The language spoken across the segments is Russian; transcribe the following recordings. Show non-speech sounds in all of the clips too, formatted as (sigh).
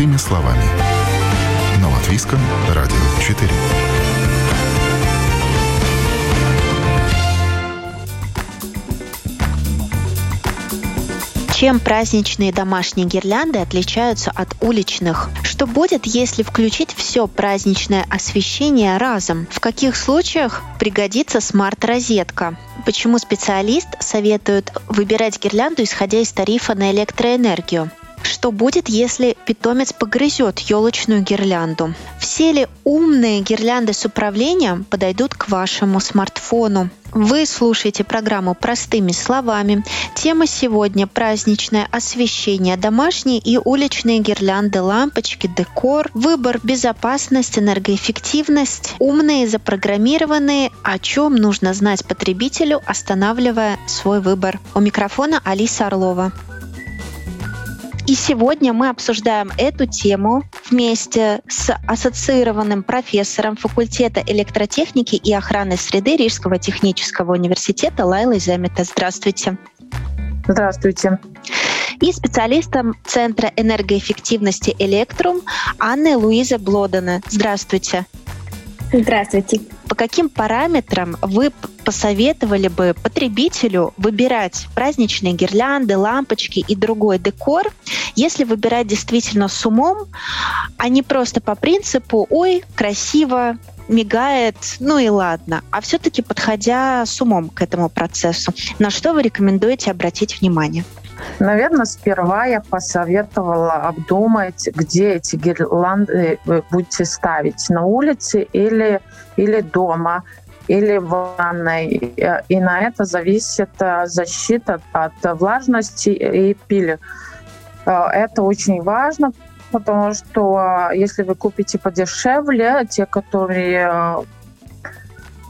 Простыми словами. На Латвийском радио 4. Чем праздничные домашние гирлянды отличаются от уличных? Что будет, если включить все праздничное освещение разом? В каких случаях пригодится смарт-розетка? Почему специалист советует выбирать гирлянду, исходя из тарифа на электроэнергию? Что будет, если питомец погрызет елочную гирлянду? Все ли умные гирлянды с управлением подойдут к вашему смартфону? Вы слушаете программу «Простыми словами». Тема сегодня – праздничное освещение, домашние и уличные гирлянды, лампочки, декор, выбор, безопасность, энергоэффективность, умные, запрограммированные, о чем нужно знать потребителю, останавливая свой выбор. У микрофона Алиса Орлова. И сегодня мы обсуждаем эту тему вместе с ассоциированным профессором факультета электротехники и охраны среды Рижского технического университета Лайлой Земета. Здравствуйте. Здравствуйте. И специалистом Центра энергоэффективности «Электрум» Анной Луиза Блодена. Здравствуйте. Здравствуйте. По каким параметрам вы посоветовали бы потребителю выбирать праздничные гирлянды, лампочки и другой декор, если выбирать действительно с умом, а не просто по принципу «Ой, красиво, мигает, ну и ладно, а все-таки подходя с умом к этому процессу. На что вы рекомендуете обратить внимание? Наверное, сперва я посоветовала обдумать, где эти гирлянды вы будете ставить, на улице или, или дома или в ванной. И на это зависит э, защита от влажности и пыли. Э, это очень важно, потому что э, если вы купите подешевле, те, которые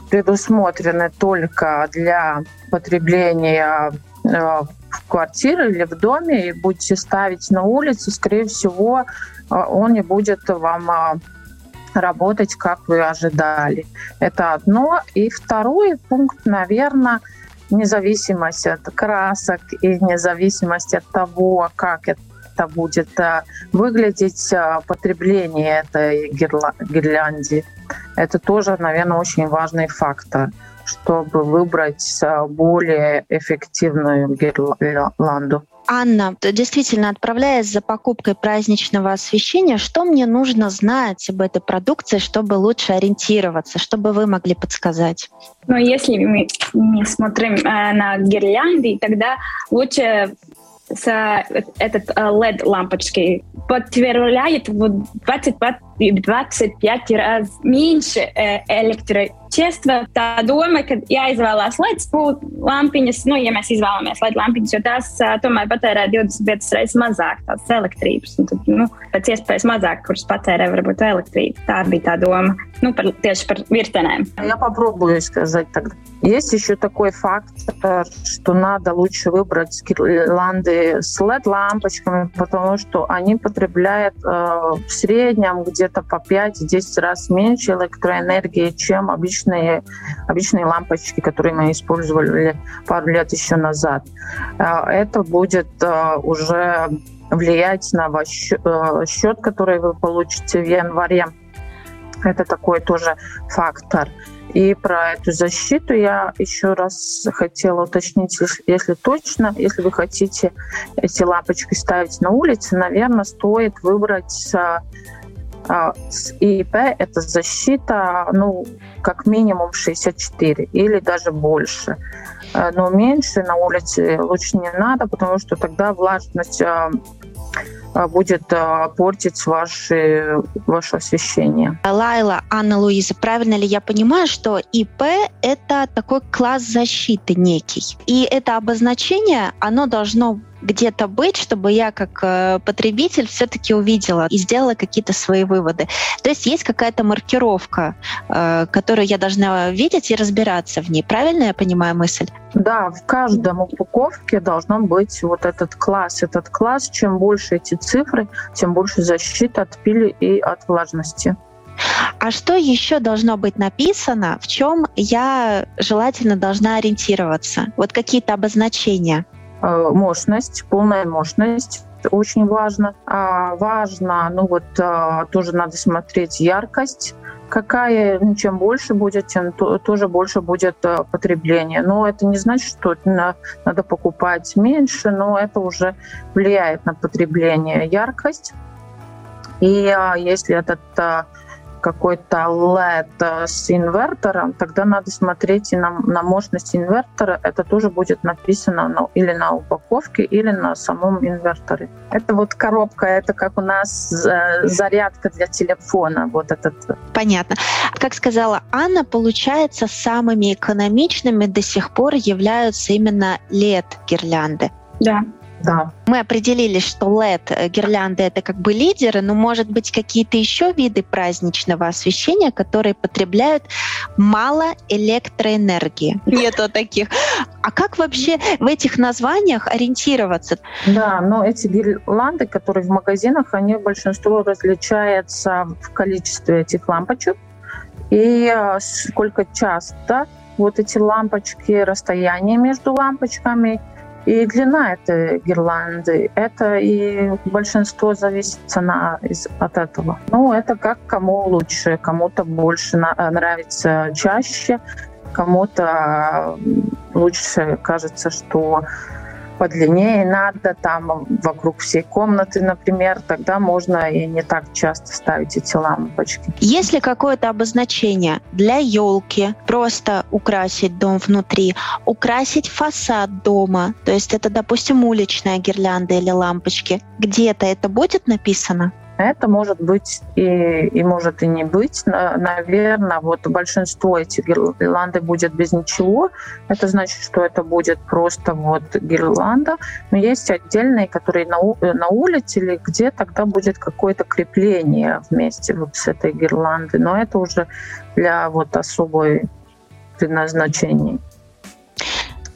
предусмотрены только для потребления квартире или в доме и будете ставить на улице, скорее всего, он не будет вам работать, как вы ожидали. Это одно. И второй пункт, наверное, независимость от красок и независимость от того, как это будет э, выглядеть э, потребление этой гирлянды. Это тоже, наверное, очень важный фактор, чтобы выбрать э, более эффективную гирлянду. Анна, действительно, отправляясь за покупкой праздничного освещения, что мне нужно знать об этой продукции, чтобы лучше ориентироваться, чтобы вы могли подсказать? Ну, если мы не смотрим э, на гирлянды, тогда лучше с этот э, LED-лампочки подтверждает в 20, 25 раз меньше э, электро Čestva tā doma, ka jāizvēlās LED lampiņas, nu, ja mēs izvēlamies LED lampiņas, jo tās uh, tomēr patērē 25 reizes mazāk tās elektrības. Un tad, nu, pēc iespējas mazāk, kuras patērē varbūt elektrību. Tā bija tā дом, ну, par, тieši par виртенēm. Я попробую сказать тогда. Есть еще такой фактор, что надо лучше выбрать гирлянды с LED-лампочками, потому что они потребляют э, в среднем где-то по 5-10 раз меньше электроэнергии, чем обычно обычные, обычные лампочки, которые мы использовали пару лет еще назад. А, это будет а, уже влиять на ваш счет, а, который вы получите в январе. Это такой тоже фактор. И про эту защиту я еще раз хотела уточнить, если, если точно, если вы хотите эти лампочки ставить на улице, наверное, стоит выбрать а, с ИИП это защита, ну, как минимум 64 или даже больше. А, но меньше на улице лучше не надо, потому что тогда влажность а, будет портить ваше, ваше освещение. Лайла, Анна Луиза, правильно ли я понимаю, что ИП — это такой класс защиты некий? И это обозначение, оно должно где-то быть, чтобы я как э, потребитель все-таки увидела и сделала какие-то свои выводы. То есть есть какая-то маркировка, э, которую я должна видеть и разбираться в ней. Правильно я понимаю мысль? Да, в каждом упаковке должно быть вот этот класс. Этот класс, чем больше эти цифры, тем больше защиты от пыли и от влажности. А что еще должно быть написано, в чем я желательно должна ориентироваться? Вот какие-то обозначения. Э, мощность, полная мощность очень важно. А важно, ну вот а, тоже надо смотреть яркость какая, ну, чем больше будет, тем то, тоже больше будет э, потребление. Но это не значит, что на, надо покупать меньше, но это уже влияет на потребление. Яркость. И а, если этот а, какой-то LED э, с инвертором, тогда надо смотреть и на, на мощность инвертора. Это тоже будет написано на, или на упаковке, или на самом инверторе. Это вот коробка, это как у нас э, зарядка для телефона. Вот этот. Понятно. Как сказала Анна, получается, самыми экономичными до сих пор являются именно LED-гирлянды. Да. Да. Мы определили, что LED э, гирлянды это как бы лидеры, но может быть какие-то еще виды праздничного освещения, которые потребляют мало электроэнергии. Нету таких. А как вообще в этих названиях ориентироваться? Да, но эти гирлянды, которые в магазинах, они большинство различаются в количестве этих лампочек и э, сколько часто вот эти лампочки, расстояние между лампочками – и длина этой гирлянды, это и большинство зависит цена из, от этого. Ну, это как кому лучше, кому-то больше на, нравится чаще, кому-то лучше кажется, что подлиннее надо, там вокруг всей комнаты, например, тогда можно и не так часто ставить эти лампочки. Есть ли какое-то обозначение для елки? Просто украсить дом внутри, украсить фасад дома, то есть это, допустим, уличная гирлянда или лампочки. Где-то это будет написано? Это может быть и, и может и не быть. Наверное, вот большинство этих гирлянды будет без ничего. Это значит, что это будет просто вот гирлянда. Но есть отдельные, которые на, на улице или где тогда будет какое-то крепление вместе вот с этой гирландой. Но это уже для вот особой предназначения.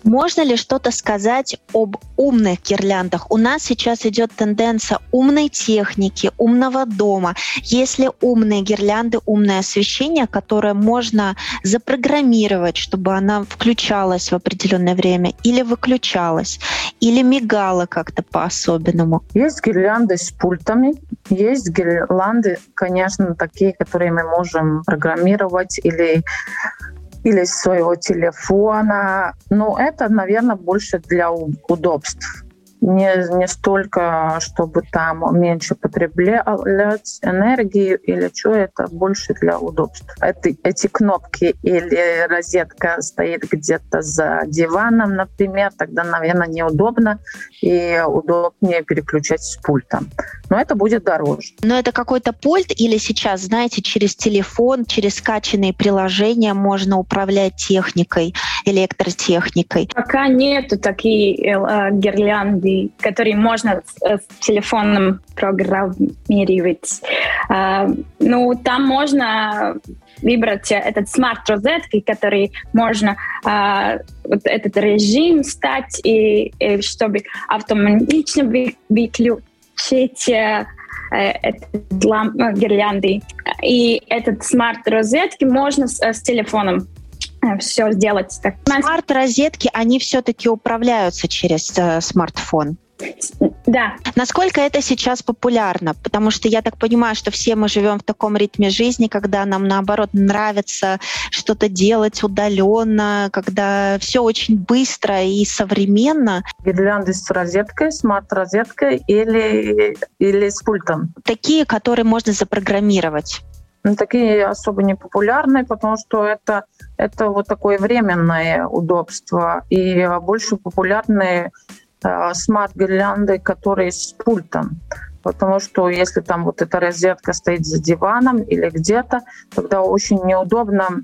Можно ли что-то сказать об умных гирляндах? У нас сейчас идет тенденция умной техники, умного дома. Есть ли умные гирлянды, умное освещение, которое можно запрограммировать, чтобы она включалась в определенное время или выключалась, или мигала как-то по-особенному? Есть гирлянды с пультами, есть гирлянды, конечно, такие, которые мы можем программировать или или своего телефона. Но это, наверное, больше для удобств не, не столько, чтобы там меньше потреблять энергии или что, это больше для удобств. Это, эти кнопки или розетка стоит где-то за диваном, например, тогда, наверное, неудобно и удобнее переключать с пультом. Но это будет дороже. Но это какой-то пульт или сейчас, знаете, через телефон, через скачанные приложения можно управлять техникой, электротехникой? Пока нету такие э, гирлянды который можно с телефоном программировать. А, ну, там можно выбрать этот смарт-розетки, который можно а, вот этот режим стать, и, и чтобы автоматично выключить э, этот ламп, э, гирлянды. И этот смарт-розетки можно с, с телефоном Э, все сделать. Так. Смарт-розетки, они все-таки управляются через э, смартфон. Да. Насколько это сейчас популярно? Потому что я так понимаю, что все мы живем в таком ритме жизни, когда нам наоборот нравится что-то делать удаленно, когда все очень быстро и современно. Гирлянды с розеткой, смарт-розеткой или, или с пультом? Такие, которые можно запрограммировать. Ну, такие особо не популярные, потому что это, это вот такое временное удобство. И больше популярные э, смарт-гирлянды, которые с пультом. Потому что если там вот эта розетка стоит за диваном или где-то, тогда очень неудобно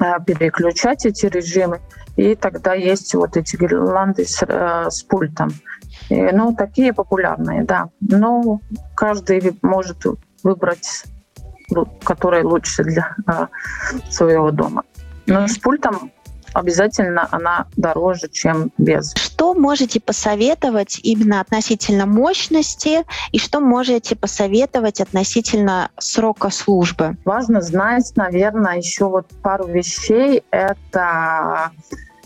э, переключать эти режимы. И тогда есть вот эти гирлянды с, э, с пультом. И, ну, такие популярные, да. Но каждый может выбрать ну, которая лучше для а, своего дома. Но с пультом обязательно она дороже, чем без. Что можете посоветовать именно относительно мощности и что можете посоветовать относительно срока службы? Важно знать, наверное, еще вот пару вещей. Это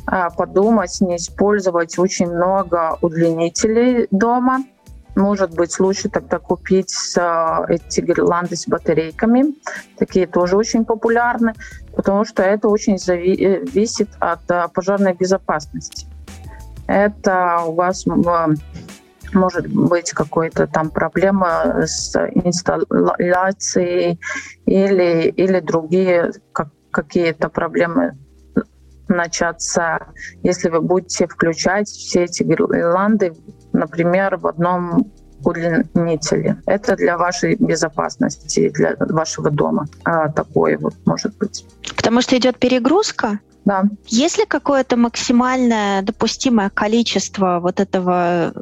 а, подумать, не использовать очень много удлинителей дома, может быть, лучше тогда купить эти гирлянды с батарейками. Такие тоже очень популярны, потому что это очень зависит от пожарной безопасности. Это у вас может быть какой-то там проблема с инсталляцией или, или другие как, какие-то проблемы начаться, если вы будете включать все эти гирлянды, например, в одном удлинителе. Это для вашей безопасности, для вашего дома. А, такое вот может быть. Потому что идет перегрузка? Да. Есть ли какое-то максимальное допустимое количество вот этого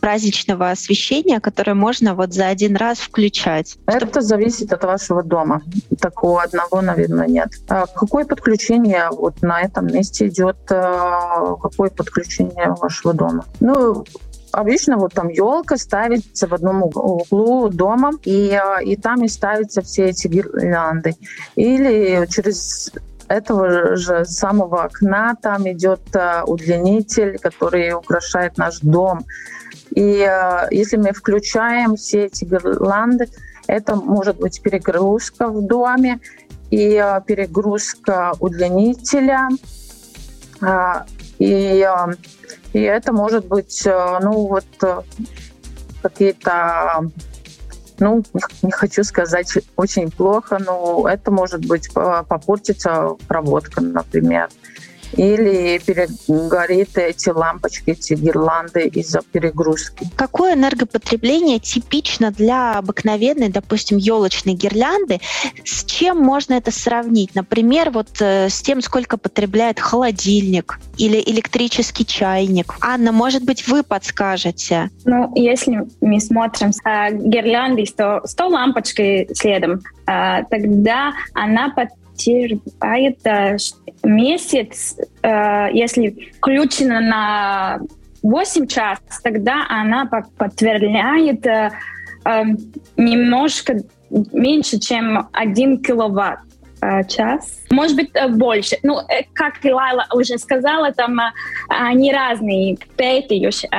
праздничного освещения, которое можно вот за один раз включать? Это чтобы... зависит от вашего дома. Такого одного, наверное, нет. А какое подключение вот на этом месте идет? А, какое подключение вашего дома? Ну, Обычно вот там елка ставится в одном углу дома, и, а, и там и ставятся все эти гирлянды. Или через этого же самого окна там идет э, удлинитель, который украшает наш дом. И э, если мы включаем все эти гирлянды, это может быть перегрузка в доме и э, перегрузка удлинителя. И, и это может быть, ну вот, какие-то ну, не хочу сказать очень плохо, но это может быть попортится проводка, например или перегорит эти лампочки, эти гирлянды из-за перегрузки. Какое энергопотребление типично для обыкновенной, допустим, елочной гирлянды? С чем можно это сравнить? Например, вот э, с тем, сколько потребляет холодильник или электрический чайник. Анна, может быть, вы подскажете? Ну, если мы смотрим э, гирлянды, то 100 лампочки следом, э, тогда она под терпает месяц, э, если включена на 8 час, тогда она подтверждает э, эм, немножко меньше, чем 1 киловатт э, час. Может быть, больше. Ну, как Лайла уже сказала, там они разные, 5 или 6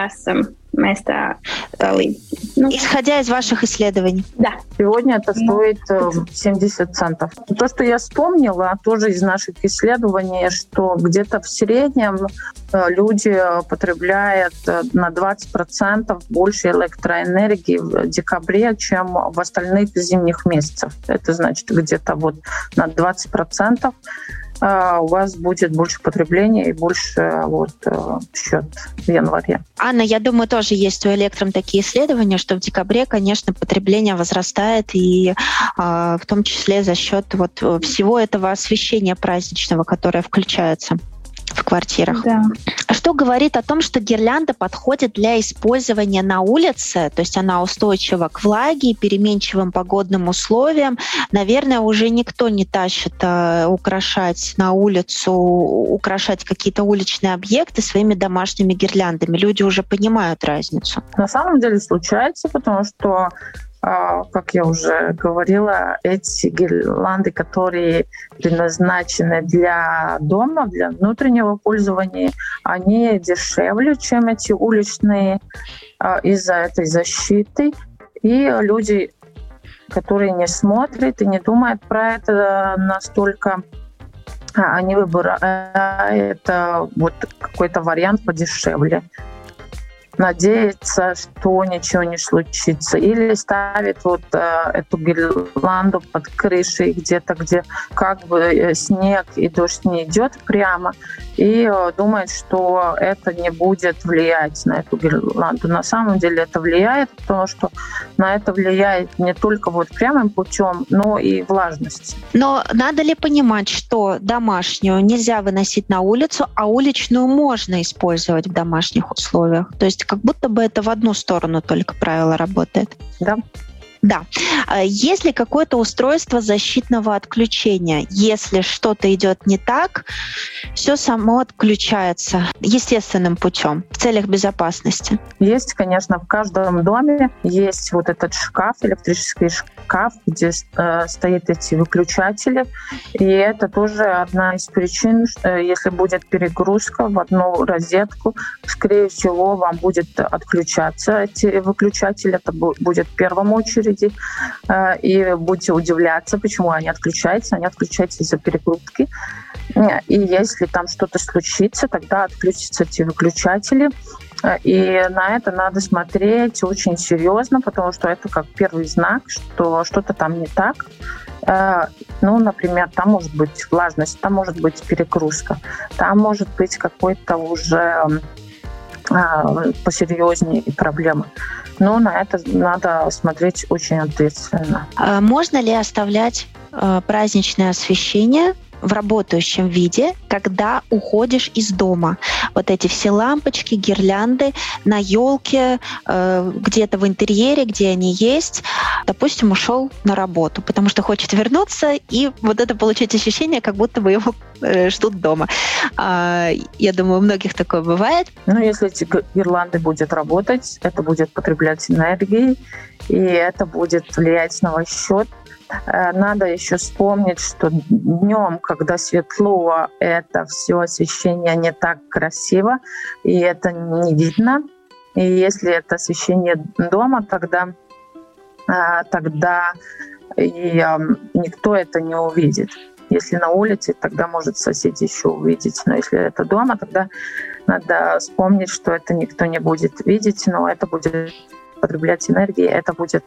место столы. Ну, Исходя из ваших исследований. Да. Сегодня это ну, стоит э, 70 центов. То, что я вспомнила тоже из наших исследований, что где-то в среднем э, люди потребляют э, на 20% больше электроэнергии в декабре, чем в остальных зимних месяцах. Это значит где-то вот на 20% у вас будет больше потребления и больше вот э, счет в январе. Анна, я думаю, тоже есть у Электром такие исследования, что в декабре, конечно, потребление возрастает, и а, в том числе за счет вот всего этого освещения праздничного, которое включается в квартирах. Да. Что говорит о том, что гирлянда подходит для использования на улице, то есть она устойчива к влаге, переменчивым погодным условиям. Наверное, уже никто не тащит э, украшать на улицу, украшать какие-то уличные объекты своими домашними гирляндами. Люди уже понимают разницу. На самом деле случается, потому что как я уже говорила, эти гирлянды, которые предназначены для дома, для внутреннего пользования, они дешевле, чем эти уличные а, из-за этой защиты. И люди, которые не смотрят и не думают про это настолько, а, они выбирают вот какой-то вариант подешевле надеется, что ничего не случится. Или ставит вот э, эту гирлянду под крышей где-то, где как бы э, снег и дождь не идет прямо, и э, думает, что это не будет влиять на эту гирлянду. На самом деле это влияет, потому что на это влияет не только вот прямым путем, но и влажность. Но надо ли понимать, что домашнюю нельзя выносить на улицу, а уличную можно использовать в домашних условиях? То есть как будто бы это в одну сторону только правило работает. Да. Да. Есть ли какое-то устройство защитного отключения? Если что-то идет не так, все само отключается естественным путем в целях безопасности. Есть, конечно, в каждом доме есть вот этот шкаф, электрический шкаф, где э, стоят эти выключатели. И это тоже одна из причин, что если будет перегрузка в одну розетку, скорее всего, вам будет отключаться эти выключатели. Это будет в первом очереди. Э, и будете удивляться, почему они отключаются. Они отключаются из-за перегрузки. И если там что-то случится, тогда отключатся эти выключатели. И на это надо смотреть очень серьезно, потому что это как первый знак, что что-то там не так. Э, ну, например, там может быть влажность, там может быть перегрузка, там может быть какой-то уже э, посерьезнее проблемы. Но на это надо смотреть очень ответственно. А можно ли оставлять э, праздничное освещение в работающем виде, когда уходишь из дома. Вот эти все лампочки, гирлянды на елке, э, где-то в интерьере, где они есть. Допустим, ушел на работу, потому что хочет вернуться и вот это получить ощущение, как будто бы его э, ждут дома. А, я думаю, у многих такое бывает. Ну, если эти гирлянды будет работать, это будет потреблять энергии, и это будет влиять на ваш счет. Э, надо еще вспомнить, что днем, когда светло, это все освещение не так красиво, и это не видно. И если это освещение дома, тогда, э, тогда и никто это не увидит. Если на улице, тогда может соседи еще увидеть. Но если это дома, тогда надо вспомнить, что это никто не будет видеть, но это будет потреблять энергии, это будет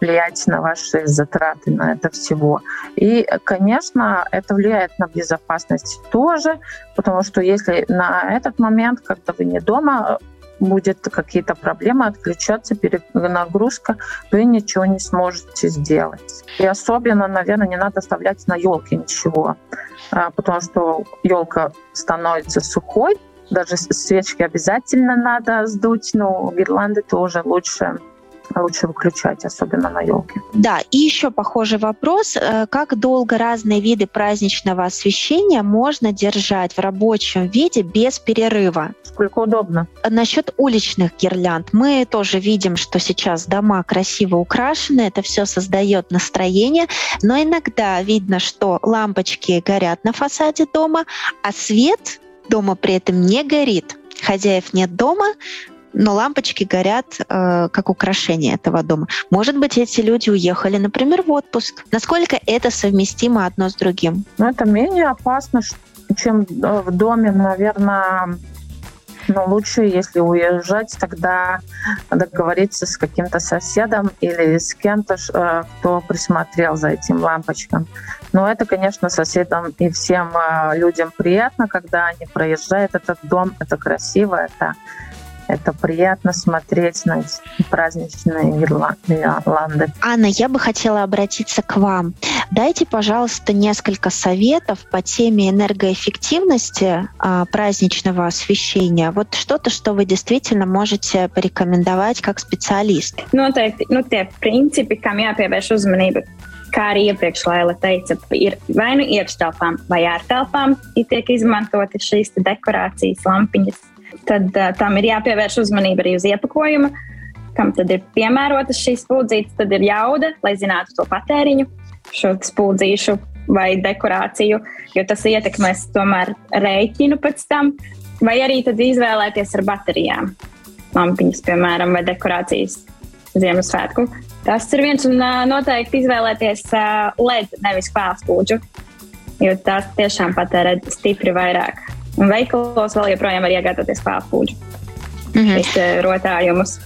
влиять на ваши затраты, на это всего. И, конечно, это влияет на безопасность тоже, потому что если на этот момент, когда вы не дома, будет какие-то проблемы, отключаться, перенагрузка, вы ничего не сможете сделать. И особенно, наверное, не надо оставлять на елке ничего, а, потому что елка становится сухой, даже свечки обязательно надо сдуть, но гирлянды тоже лучше лучше выключать, особенно на елке. Да, и еще похожий вопрос. Э, как долго разные виды праздничного освещения можно держать в рабочем виде без перерыва? Сколько удобно. Насчет уличных гирлянд. Мы тоже видим, что сейчас дома красиво украшены, это все создает настроение, но иногда видно, что лампочки горят на фасаде дома, а свет дома при этом не горит, хозяев нет дома, но лампочки горят э, как украшение этого дома. Может быть, эти люди уехали, например, в отпуск. Насколько это совместимо одно с другим? Ну, это менее опасно, чем э, в доме, наверное, но лучше, если уезжать, тогда договориться с каким-то соседом или с кем-то, э, кто присмотрел за этим лампочкам. Но это, конечно, соседам и всем э, людям приятно, когда они проезжают этот дом. Это красиво, это это приятно смотреть на праздничные гирлянды. Анна, я бы хотела обратиться к вам. Дайте, пожалуйста, несколько советов по теме энергоэффективности а, праздничного освещения. Вот что-то, что вы действительно можете порекомендовать как специалист. Noteikti, nu tie principi, kam jāpievērš uzmanība, kā arī iepriekš Laila teica, ir vai nu iekštelpām vai ārtelpām, tiek izmantoti šīs dekorācijas lampiņas tad uh, tam ir jāpievērš uzmanība arī uz iepakojumu, kam tad ir piemērotas šīs spuldzītes, tad ir jauda, lai zinātu to patēriņu, šo spuldzīšu vai dekorāciju, jo tas ietekmēs tomēr rēķinu pēc tam, vai arī tad izvēlēties ar baterijām. Lampiņas, piemēram, vai dekorācijas Ziemassvētku. Tas ir viens, un noteikti izvēlēties LED, nevis kvēlspūdžu, jo tās tiešām patērē stipri vairāk Un veikalos vēl joprojām var iegādāties pārpūģu. Mm -hmm. Rotājumus.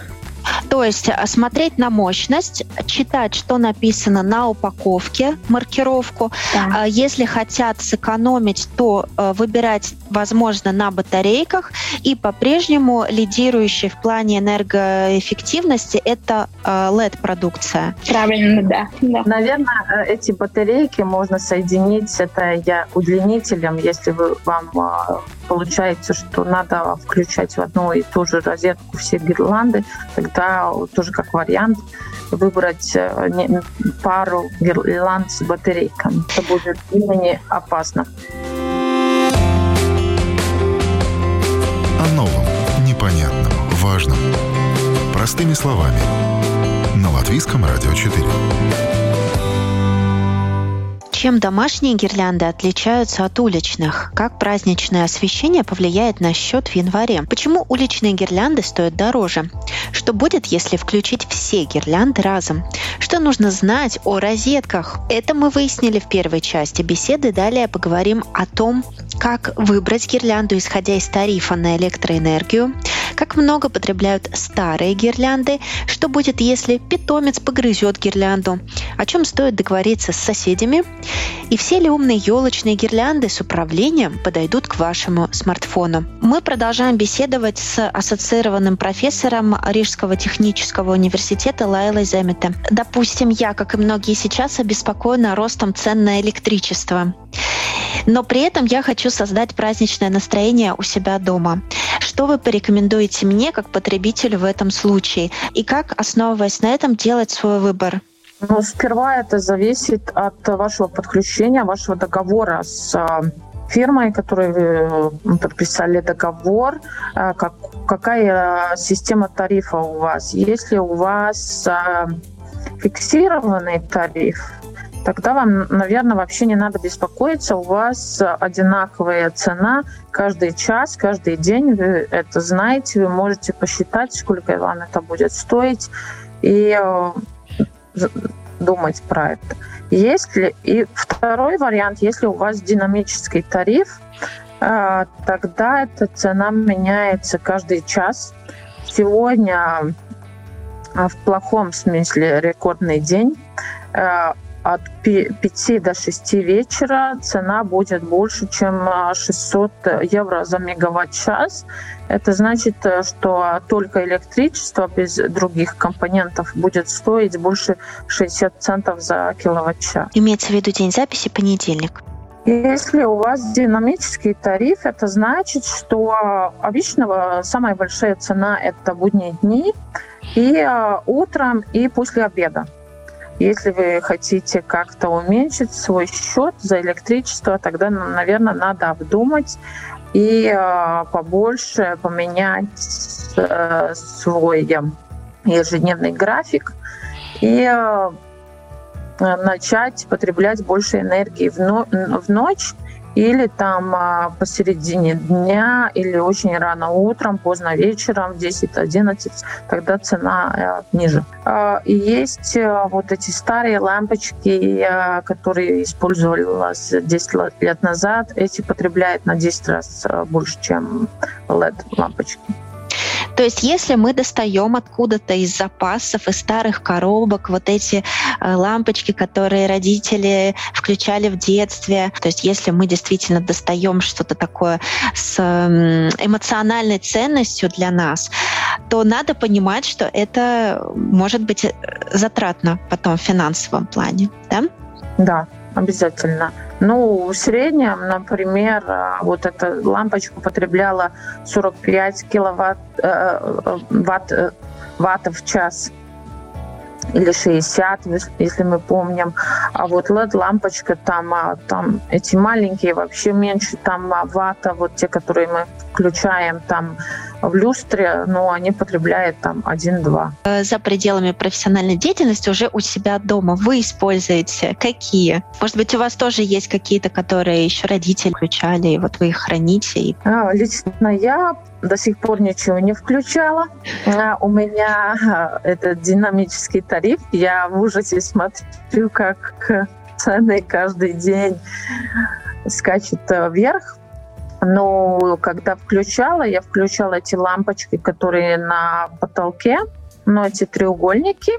То есть смотреть на мощность, читать, что написано на упаковке, маркировку. Да. Если хотят сэкономить, то выбирать, возможно, на батарейках. И по-прежнему лидирующий в плане энергоэффективности это LED-продукция. Правильно, да. да. Наверное, эти батарейки можно соединить с это я удлинителем, если вы, вам получается, что надо включать в одну и ту же розетку все гирлянды, тогда тогда тоже как вариант выбрать э, пару гирлянд с батарейками. Это будет менее опасно. О новом, непонятном, важном. Простыми словами. На Латвийском радио 4. Чем домашние гирлянды отличаются от уличных? Как праздничное освещение повлияет на счет в январе? Почему уличные гирлянды стоят дороже? Что будет, если включить все гирлянды разом? Что нужно знать о розетках? Это мы выяснили в первой части беседы. Далее поговорим о том, как выбрать гирлянду, исходя из тарифа на электроэнергию, как много потребляют старые гирлянды, что будет, если питомец погрызет гирлянду, о чем стоит договориться с соседями, и все ли умные елочные гирлянды с управлением подойдут к вашему смартфону. Мы продолжаем беседовать с ассоциированным профессором Рижского технического университета Лайлой Земете. Допустим, я, как и многие сейчас, обеспокоена ростом цен на электричество. Но при этом я хочу создать праздничное настроение у себя дома. Что вы порекомендуете мне как потребителю в этом случае? И как, основываясь на этом, делать свой выбор? Ну, сперва это зависит от вашего подключения, вашего договора с а, фирмой, которой вы подписали договор, а, как, какая система тарифа у вас. Если у вас а, фиксированный тариф, тогда вам, наверное, вообще не надо беспокоиться. У вас одинаковая цена каждый час, каждый день. Вы это знаете, вы можете посчитать, сколько вам это будет стоить. И э, думать про это. Если и второй вариант, если у вас динамический тариф, э, тогда эта цена меняется каждый час. Сегодня э, в плохом смысле рекордный день от 5 до 6 вечера цена будет больше, чем 600 евро за мегаватт-час. Это значит, что только электричество без других компонентов будет стоить больше 60 центов за киловатт-час. Имеется в виду день записи понедельник. Если у вас динамический тариф, это значит, что обычно самая большая цена – это будние дни и а, утром, и после обеда. Если вы хотите как-то уменьшить свой счет за электричество, тогда, наверное, надо обдумать и э, побольше поменять э, свой ежедневный график и э, начать потреблять больше энергии в ночь или там а, посередине дня, или очень рано утром, поздно вечером, в 10-11, тогда цена э, ниже. Э, и есть э, вот эти старые лампочки, э, которые использовались 10 лет назад, эти потребляют на 10 раз больше, чем LED-лампочки. То есть если мы достаем откуда-то из запасов, из старых коробок вот эти э, лампочки, которые родители включали в детстве, то есть если мы действительно достаем что-то такое с эмоциональной ценностью для нас, то надо понимать, что это может быть э, затратно потом в финансовом плане, да? Да, обязательно. Ну, в среднем, например, а, вот эта лампочка потребляла 45 киловатт э, э ватт, э, ваттов в час или 60, если мы помним. А вот LED-лампочка, там, а, там эти маленькие вообще меньше там а, вата, вот те, которые мы включаем там в люстре, но они потребляют там 1-2. Э, за пределами профессиональной деятельности уже у себя дома вы используете какие? Может быть, у вас тоже есть какие-то, которые еще родители включали, и вот вы их храните? А, лично я до сих пор ничего не включала. А у меня этот динамический тариф. Я в ужасе смотрю, как цены каждый день скачут э, вверх. Но когда включала, я включала эти лампочки, которые на потолке, но эти треугольники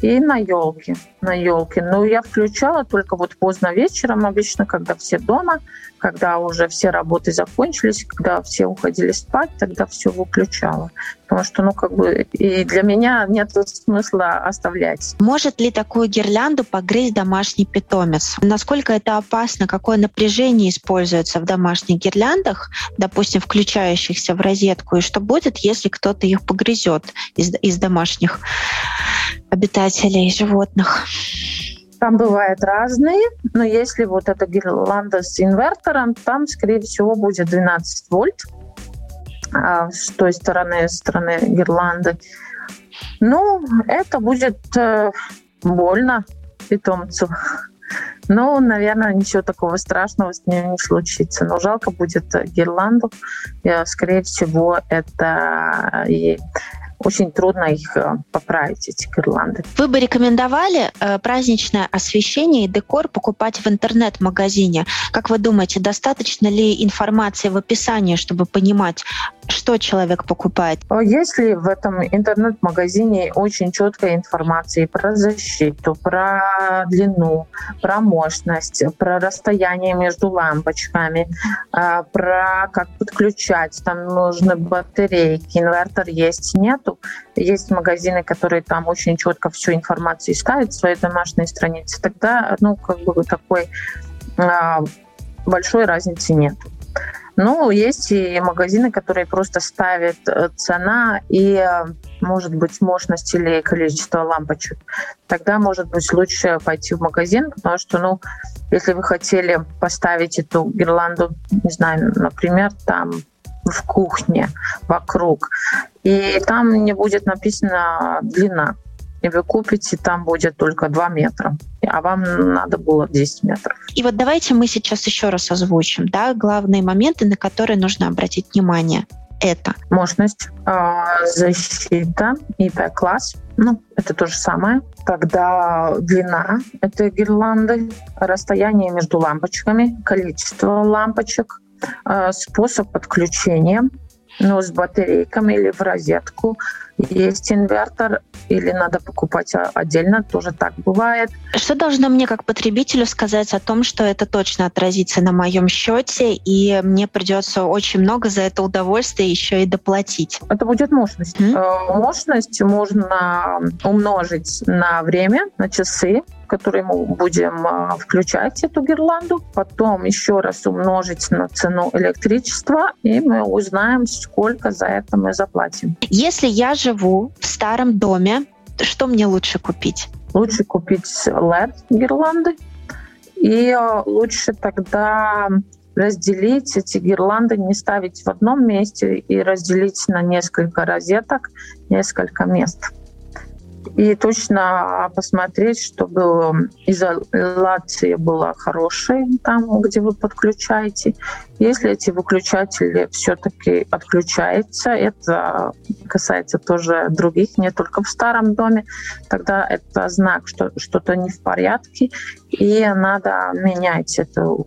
и на елке. На елке. Но я включала только вот поздно вечером обычно, когда все дома, когда уже все работы закончились, когда все уходили спать, тогда все выключала. Потому что, ну, как бы, и для меня нет смысла оставлять. Может ли такую гирлянду погрызть домашний питомец? Насколько это опасно? Какое напряжение используется в домашних гирляндах, допустим, включающихся в розетку? И что будет, если кто-то их погрызет из, из домашних обитателей животных? Там бывают разные, но если вот эта гирланда с инвертором, там, скорее всего, будет 12 вольт а, с той стороны, стороны гирланды. Ну, это будет э, больно питомцу. Ну, наверное, ничего такого страшного с ним не случится. Но жалко будет гирланду. И, скорее всего, это и очень трудно их э, поправить, эти гирлянды. Вы бы рекомендовали э, праздничное освещение и декор покупать в интернет-магазине? Как вы думаете, достаточно ли информации в описании, чтобы понимать, что человек покупает? Если в этом интернет-магазине очень четкая информация про защиту, про длину, про мощность, про расстояние между лампочками, э, про как подключать, там нужны батарейки, инвертор есть, нету. Есть магазины, которые там очень четко всю информацию ставят в своей домашней странице. Тогда, ну, как бы такой а, большой разницы нет. Ну, есть и магазины, которые просто ставят э, цена и, э, может быть, мощность или количество лампочек. Тогда, может быть, лучше пойти в магазин, потому что, ну, если вы хотели поставить эту гирланду, не знаю, например, там в кухне вокруг. И там не будет написана длина. И вы купите, там будет только 2 метра, а вам надо было 10 метров. И вот давайте мы сейчас еще раз озвучим да, главные моменты, на которые нужно обратить внимание. Это мощность, а, защита, IP-класс, ну, это то же самое. Тогда длина этой гирланды, расстояние между лампочками, количество лампочек, а, способ подключения, ну, с батарейками или в розетку. Есть инвертор или надо покупать отдельно, тоже так бывает. Что должно мне как потребителю сказать о том, что это точно отразится на моем счете, и мне придется очень много за это удовольствие еще и доплатить? Это будет мощность. Mm-hmm. Мощность можно умножить на время, на часы, который мы будем а, включать эту гирланду, потом еще раз умножить на цену электричества, и мы узнаем, сколько за это мы заплатим. Если я живу в старом доме, что мне лучше купить? Лучше купить LED-гирланды, и а, лучше тогда разделить эти гирланды, не ставить в одном месте и разделить на несколько розеток, несколько мест и точно посмотреть, чтобы изоляция была хорошей там, где вы подключаете. Если эти выключатели все-таки отключаются, это касается тоже других, не только в старом доме, тогда это знак, что что-то не в порядке, и надо менять эту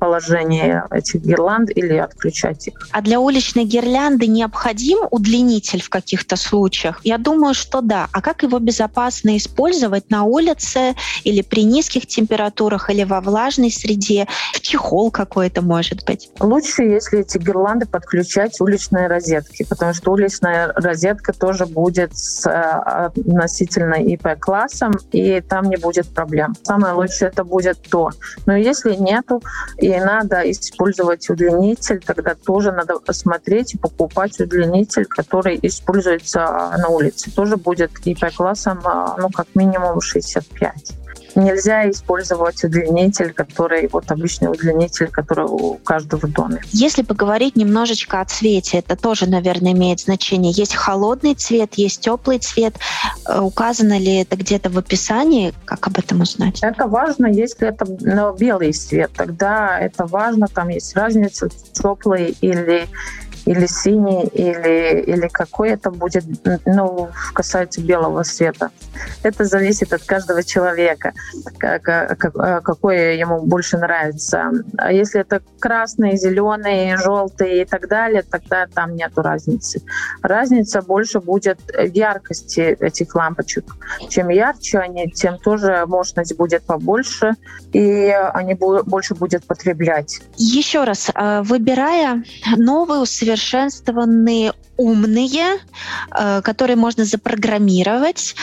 положение этих гирланд или отключать их. А для уличной гирлянды необходим удлинитель в каких-то случаях? Я думаю, что да. А как его безопасно использовать на улице или при низких температурах, или во влажной среде? В чехол какой-то, может быть? Лучше, если эти гирланды подключать уличные розетки, потому что уличная розетка тоже будет с э, относительно ИП-классом, и там не будет проблем. Самое лучшее это будет то. Но если нету, и надо использовать удлинитель, тогда тоже надо посмотреть и покупать удлинитель, который используется на улице. Тоже будет ИП-классом, а, ну, как минимум 65 нельзя использовать удлинитель, который вот обычный удлинитель, который у каждого в доме. Если поговорить немножечко о цвете, это тоже, наверное, имеет значение. Есть холодный цвет, есть теплый цвет. Э, указано ли это где-то в описании? Как об этом узнать? Это важно, если это ну, белый цвет, тогда это важно, там есть разница, теплый или или синий, или, или какой это будет, ну, касается белого света. Это зависит от каждого человека, как, как, какой ему больше нравится. А если это красный, зеленый, желтый и так далее, тогда там нет разницы. Разница больше будет в яркости этих лампочек. Чем ярче они, тем тоже мощность будет побольше, и они больше будет потреблять. Еще раз, э, выбирая новые усовершенствованные умные, э, которые можно запрограммировать,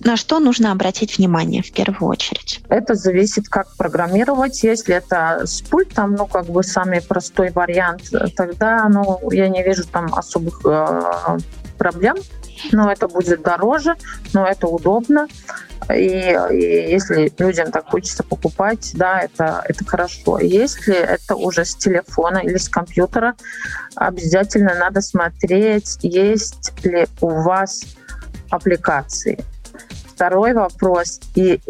на что нужно обратить внимание в первую очередь? Это зависит, как программировать. Если это с пультом, ну, как бы самый простой вариант, тогда, ну, я не вижу там особых э, проблем. Но это будет дороже, но это удобно. И, и если людям так хочется покупать, да, это, это хорошо. Если это уже с телефона или с компьютера, обязательно надо смотреть, есть ли у вас аппликации. Второй вопрос, и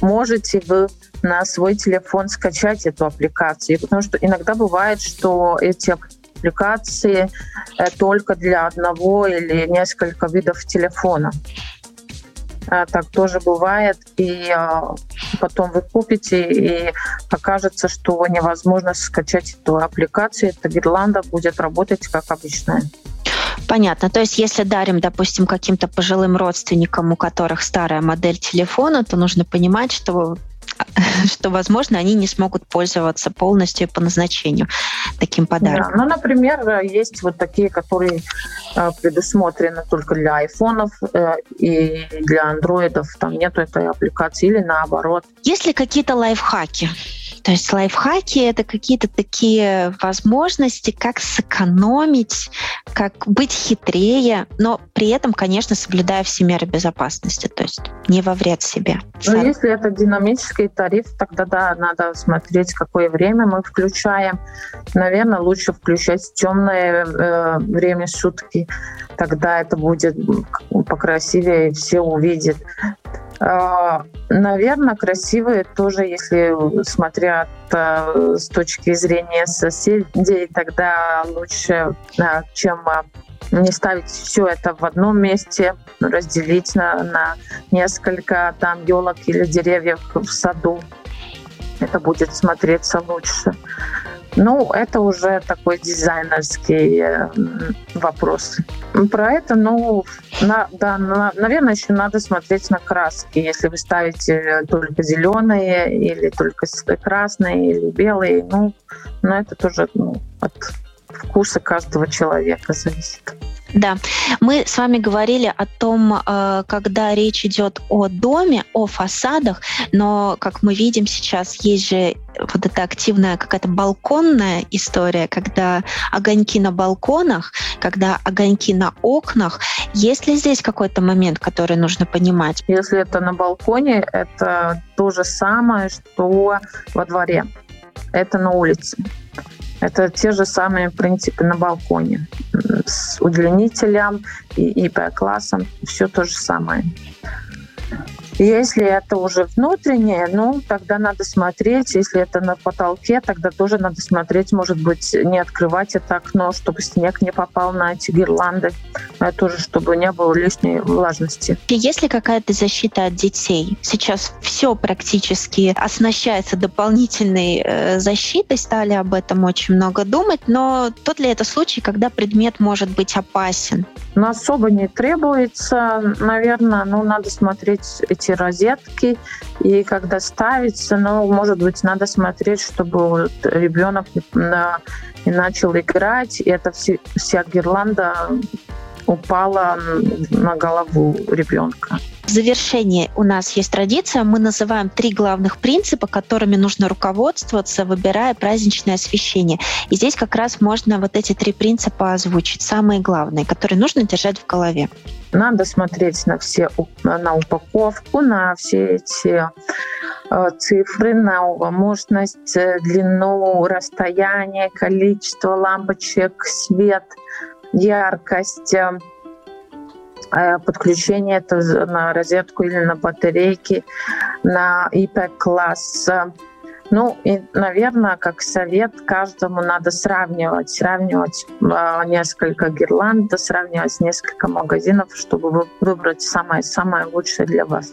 можете вы на свой телефон скачать эту аппликацию, потому что иногда бывает, что эти аппликации э, только для одного или несколько видов телефона. А, так тоже бывает, и а, потом вы купите, и окажется, что невозможно скачать эту аппликацию, эта гирланда будет работать как обычная. Понятно. То есть, если дарим, допустим, каким-то пожилым родственникам, у которых старая модель телефона, то нужно понимать, что (laughs) что, возможно, они не смогут пользоваться полностью по назначению таким подарком. Да. Ну, например, есть вот такие, которые э, предусмотрены только для айфонов э, и для андроидов. Там нету этой аппликации или наоборот. Есть ли какие-то лайфхаки? То есть лайфхаки — это какие-то такие возможности, как сэкономить, как быть хитрее, но при этом, конечно, соблюдая все меры безопасности, то есть не во вред себе. Ну, если это динамический тариф, тогда да, надо смотреть, какое время мы включаем. Наверное, лучше включать темное э, время сутки, тогда это будет покрасивее, все увидят. А, Наверное, красивые тоже, если смотря с точки зрения соседей, тогда лучше, чем а, не ставить все это в одном месте, разделить на, на несколько там елок или деревьев в саду. Это будет смотреться лучше. Ну, это уже такой дизайнерский э, вопрос. Про это, ну, на, да, на, наверное, еще надо смотреть на краски. Если вы ставите только зеленые или только красные или белые, ну, но это тоже ну, от вкуса каждого человека зависит. Да, мы с вами говорили о том, э, когда речь идет о доме, о фасадах, но, как мы видим сейчас, есть же вот эта активная какая-то балконная история, когда огоньки на балконах, когда огоньки на окнах. Есть ли здесь какой-то момент, который нужно понимать? Если это на балконе, это то же самое, что во дворе. Это на улице. Это те же самые принципы на балконе. С удлинителем и ИП-классом все то же самое. Если это уже внутреннее, ну, тогда надо смотреть. Если это на потолке, тогда тоже надо смотреть, может быть, не открывать это окно, чтобы снег не попал на эти гирланды. Это тоже, чтобы не было лишней влажности. Есть ли какая-то защита от детей? Сейчас все практически оснащается дополнительной э, защитой, стали об этом очень много думать, но тот ли это случай, когда предмет может быть опасен? Но особо не требуется, наверное, ну, надо смотреть эти розетки, и когда ставится, ну, может быть, надо смотреть, чтобы вот ребенок не начал играть, и эта вся гирланда упала на голову ребенка. В завершении у нас есть традиция. Мы называем три главных принципа, которыми нужно руководствоваться, выбирая праздничное освещение. И здесь как раз можно вот эти три принципа озвучить, самые главные, которые нужно держать в голове. Надо смотреть на все на упаковку, на все эти э, цифры, на мощность, э, длину, расстояние, количество лампочек, свет, яркость, э, Э, подключение это на розетку или на батарейки, на IP-класс, Ну и, наверное, как совет, каждому надо сравнивать, сравнивать э, несколько гирланд, сравнивать несколько магазинов, чтобы выбрать самое-самое лучшее для вас.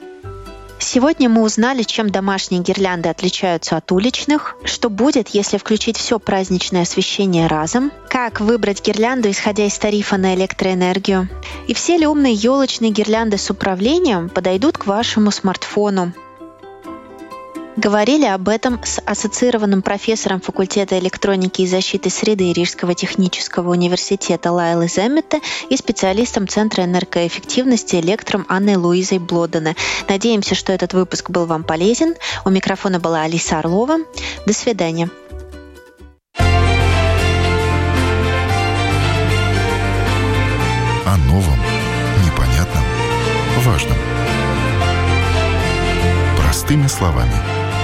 Сегодня мы узнали, чем домашние гирлянды отличаются от уличных, что будет, если включить все праздничное освещение разом, как выбрать гирлянду, исходя из тарифа на электроэнергию, и все ли умные елочные гирлянды с управлением подойдут к вашему смартфону. Говорили об этом с ассоциированным профессором факультета электроники и защиты среды Рижского технического университета Лайлой Земмете и специалистом Центра энергоэффективности электром Анной Луизой Блодене. Надеемся, что этот выпуск был вам полезен. У микрофона была Алиса Орлова. До свидания. О новом, непонятном, важном. Простыми словами –